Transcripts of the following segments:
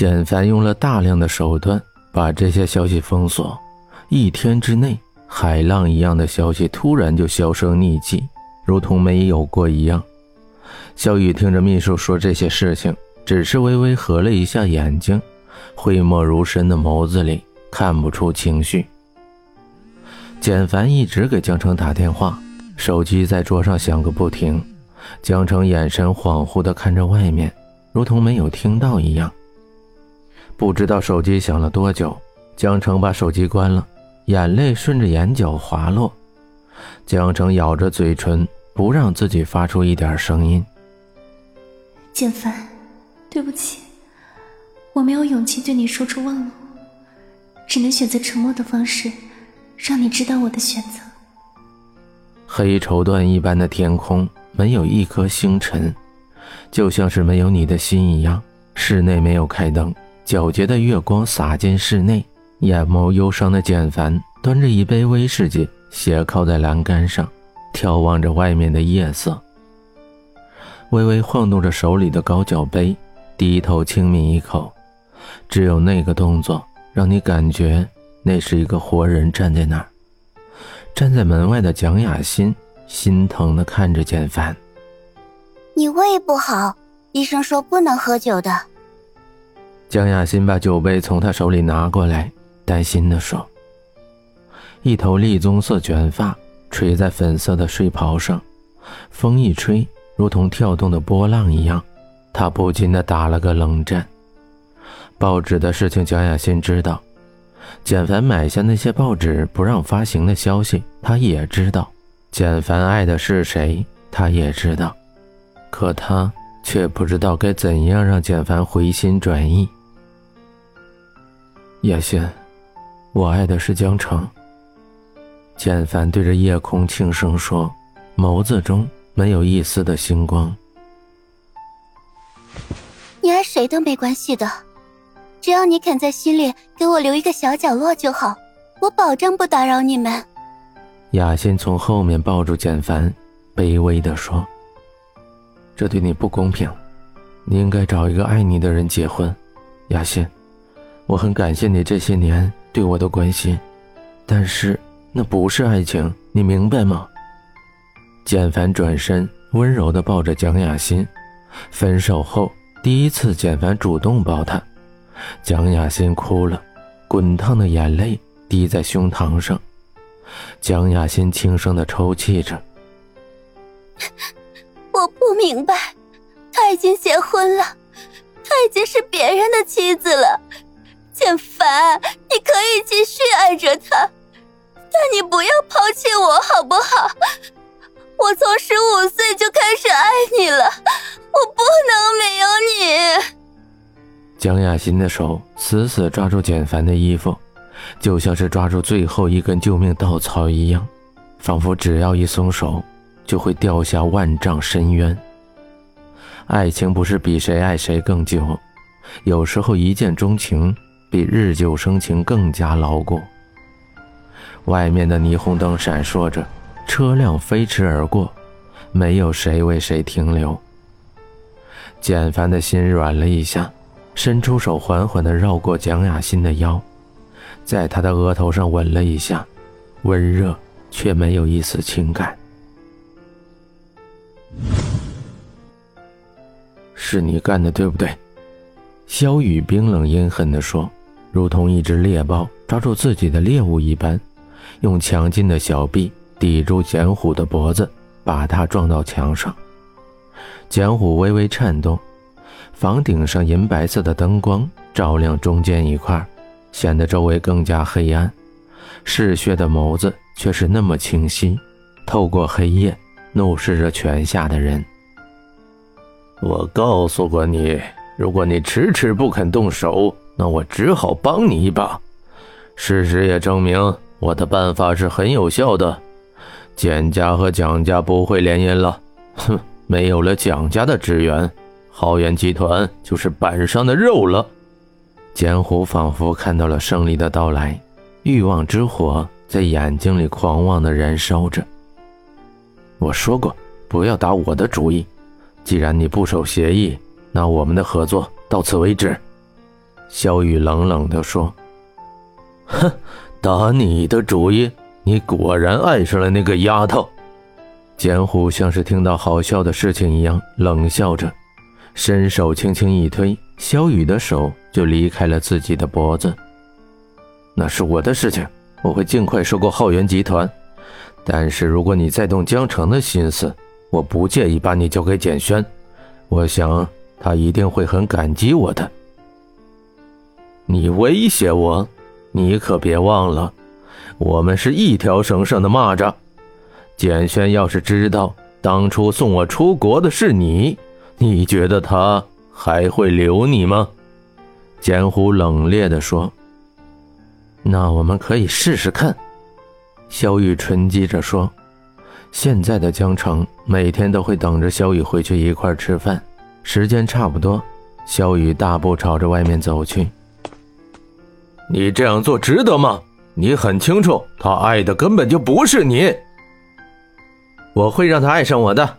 简凡用了大量的手段把这些消息封锁，一天之内，海浪一样的消息突然就销声匿迹，如同没有过一样。小雨听着秘书说这些事情，只是微微合了一下眼睛，讳莫如深的眸子里看不出情绪。简凡一直给江城打电话，手机在桌上响个不停。江城眼神恍惚地看着外面，如同没有听到一样。不知道手机响了多久，江城把手机关了，眼泪顺着眼角滑落。江城咬着嘴唇，不让自己发出一点声音。简凡，对不起，我没有勇气对你说出忘了，只能选择沉默的方式，让你知道我的选择。黑绸缎一般的天空。没有一颗星辰，就像是没有你的心一样。室内没有开灯，皎洁的月光洒进室内。眼眸忧伤的简凡端着一杯威士忌，斜靠在栏杆上，眺望着外面的夜色。微微晃动着手里的高脚杯，低头轻抿一口。只有那个动作，让你感觉那是一个活人站在那儿。站在门外的蒋雅欣。心疼的看着简凡，你胃不好，医生说不能喝酒的。江雅欣把酒杯从他手里拿过来，担心的说：“一头栗棕色卷发垂在粉色的睡袍上，风一吹，如同跳动的波浪一样。”他不禁的打了个冷战。报纸的事情，江雅欣知道；简凡买下那些报纸不让发行的消息，他也知道。简凡爱的是谁，他也知道，可他却不知道该怎样让简凡回心转意。叶欣，我爱的是江城。简凡对着夜空轻声说，眸子中没有一丝的星光。你爱谁都没关系的，只要你肯在心里给我留一个小角落就好，我保证不打扰你们。雅欣从后面抱住简凡，卑微地说：“这对你不公平，你应该找一个爱你的人结婚。”雅欣，我很感谢你这些年对我的关心，但是那不是爱情，你明白吗？简凡转身，温柔地抱着蒋雅欣。分手后第一次，简凡主动抱她，蒋雅欣哭了，滚烫的眼泪滴在胸膛上。蒋雅欣轻声的抽泣着：“我不明白，他已经结婚了，他已经是别人的妻子了。简凡，你可以继续爱着他，但你不要抛弃我，好不好？我从十五岁就开始爱你了，我不能没有你。”江雅欣的手死死抓住简凡的衣服。就像是抓住最后一根救命稻草一样，仿佛只要一松手，就会掉下万丈深渊。爱情不是比谁爱谁更久，有时候一见钟情比日久生情更加牢固。外面的霓虹灯闪烁着，车辆飞驰而过，没有谁为谁停留。简凡的心软了一下，伸出手缓缓地绕过蒋雅欣的腰。在她的额头上吻了一下，温热却没有一丝情感。是你干的，对不对？萧雨冰冷阴狠地说，如同一只猎豹抓住自己的猎物一般，用强劲的小臂抵住简虎的脖子，把他撞到墙上。简虎微微颤动，房顶上银白色的灯光照亮中间一块。显得周围更加黑暗，嗜血的眸子却是那么清晰，透过黑夜怒视着泉下的人。我告诉过你，如果你迟迟不肯动手，那我只好帮你一把。事实也证明，我的办法是很有效的。简家和蒋家不会联姻了。哼，没有了蒋家的支援，浩源集团就是板上的肉了。简虎仿佛看到了胜利的到来，欲望之火在眼睛里狂妄的燃烧着。我说过，不要打我的主意。既然你不守协议，那我们的合作到此为止。萧雨冷冷地说：“哼，打你的主意，你果然爱上了那个丫头。”简虎像是听到好笑的事情一样冷笑着，伸手轻轻一推，萧雨的手就离开了自己的脖子。那是我的事情，我会尽快收购浩源集团。但是如果你再动江城的心思，我不介意把你交给简轩，我想他一定会很感激我的。你威胁我，你可别忘了，我们是一条绳上的蚂蚱。简轩要是知道当初送我出国的是你，你觉得他还会留你吗？简虎冷冽地说。那我们可以试试看。萧雨沉积着说。现在的江城每天都会等着萧雨回去一块吃饭，时间差不多，萧雨大步朝着外面走去。你这样做值得吗？你很清楚，他爱的根本就不是你。我会让他爱上我的。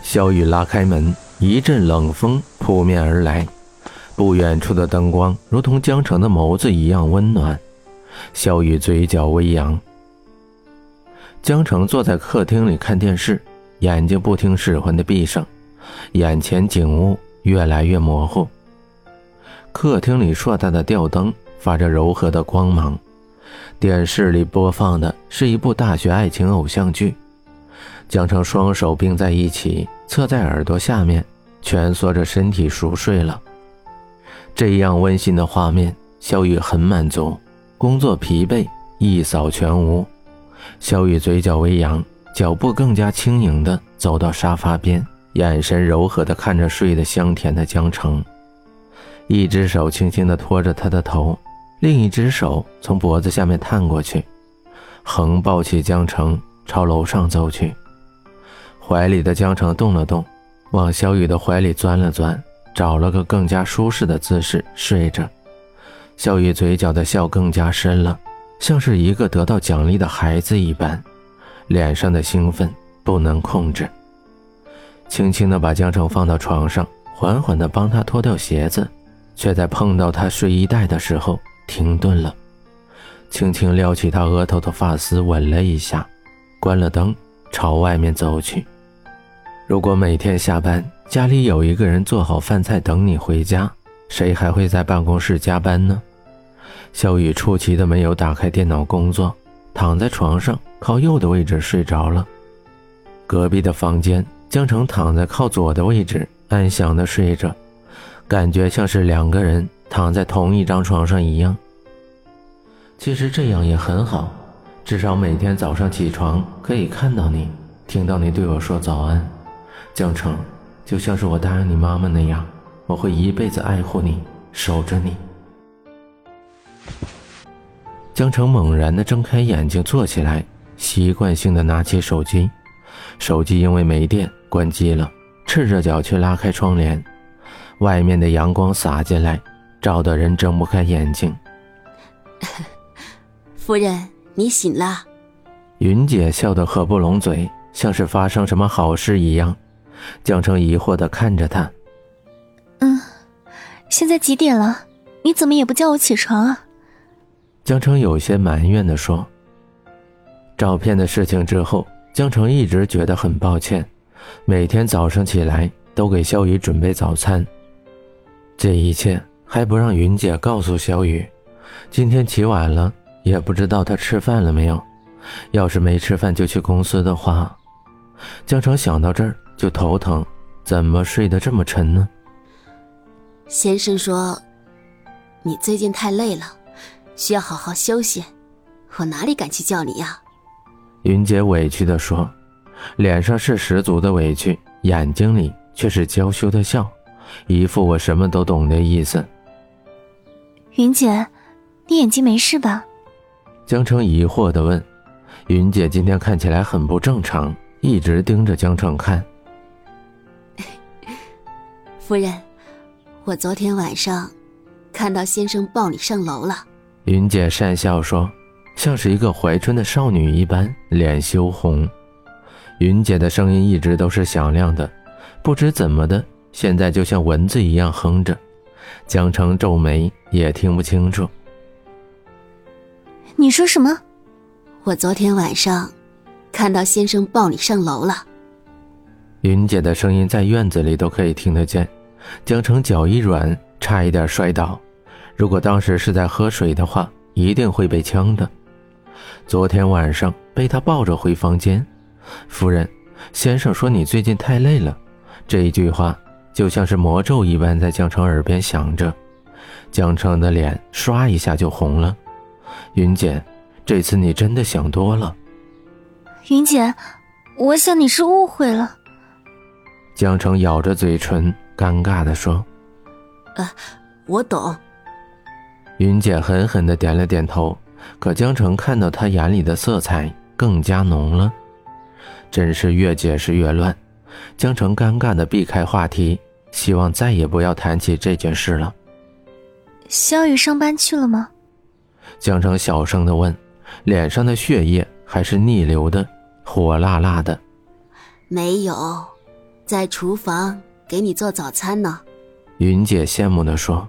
萧雨拉开门，一阵冷风扑面而来，不远处的灯光如同江城的眸子一样温暖。萧雨嘴角微扬。江城坐在客厅里看电视，眼睛不听使唤的闭上，眼前景物越来越模糊。客厅里硕大的吊灯发着柔和的光芒，电视里播放的是一部大学爱情偶像剧。江城双手并在一起，侧在耳朵下面，蜷缩着身体熟睡了。这样温馨的画面，小雨很满足，工作疲惫一扫全无。萧雨嘴角微扬，脚步更加轻盈地走到沙发边，眼神柔和地看着睡得香甜的江城，一只手轻轻地托着他的头，另一只手从脖子下面探过去，横抱起江城朝楼上走去。怀里的江城动了动，往萧雨的怀里钻了钻，找了个更加舒适的姿势睡着。萧雨嘴角的笑更加深了。像是一个得到奖励的孩子一般，脸上的兴奋不能控制。轻轻地把江城放到床上，缓缓地帮他脱掉鞋子，却在碰到他睡衣带的时候停顿了。轻轻撩起他额头的发丝，吻了一下，关了灯，朝外面走去。如果每天下班家里有一个人做好饭菜等你回家，谁还会在办公室加班呢？小雨出奇的没有打开电脑工作，躺在床上靠右的位置睡着了。隔壁的房间，江城躺在靠左的位置，安详的睡着，感觉像是两个人躺在同一张床上一样。其实这样也很好，至少每天早上起床可以看到你，听到你对我说早安。江城，就像是我答应你妈妈那样，我会一辈子爱护你，守着你。江城猛然的睁开眼睛，坐起来，习惯性的拿起手机，手机因为没电关机了，赤着脚去拉开窗帘，外面的阳光洒进来，照得人睁不开眼睛。夫人，你醒了。云姐笑得合不拢嘴，像是发生什么好事一样。江城疑惑的看着她，嗯，现在几点了？你怎么也不叫我起床啊？江城有些埋怨地说：“照片的事情之后，江城一直觉得很抱歉，每天早上起来都给肖雨准备早餐。这一切还不让云姐告诉小雨，今天起晚了，也不知道她吃饭了没有。要是没吃饭就去公司的话，江城想到这儿就头疼，怎么睡得这么沉呢？”先生说：“你最近太累了。”需要好好休息，我哪里敢去叫你呀？云姐委屈地说，脸上是十足的委屈，眼睛里却是娇羞的笑，一副我什么都懂的意思。云姐，你眼睛没事吧？江城疑惑地问。云姐今天看起来很不正常，一直盯着江城看。夫人，我昨天晚上看到先生抱你上楼了。云姐讪笑说，像是一个怀春的少女一般，脸羞红。云姐的声音一直都是响亮的，不知怎么的，现在就像蚊子一样哼着，江城皱眉，也听不清楚。你说什么？我昨天晚上看到先生抱你上楼了。云姐的声音在院子里都可以听得见。江城脚一软，差一点摔倒。如果当时是在喝水的话，一定会被呛的。昨天晚上被他抱着回房间，夫人，先生说你最近太累了。这一句话就像是魔咒一般在江城耳边响着，江城的脸唰一下就红了。云姐，这次你真的想多了。云姐，我想你是误会了。江城咬着嘴唇，尴尬的说：“啊，我懂。”云姐狠狠的点了点头，可江城看到她眼里的色彩更加浓了，真是越解释越乱。江城尴尬的避开话题，希望再也不要谈起这件事了。小雨上班去了吗？江城小声的问，脸上的血液还是逆流的，火辣辣的。没有，在厨房给你做早餐呢。云姐羡慕的说。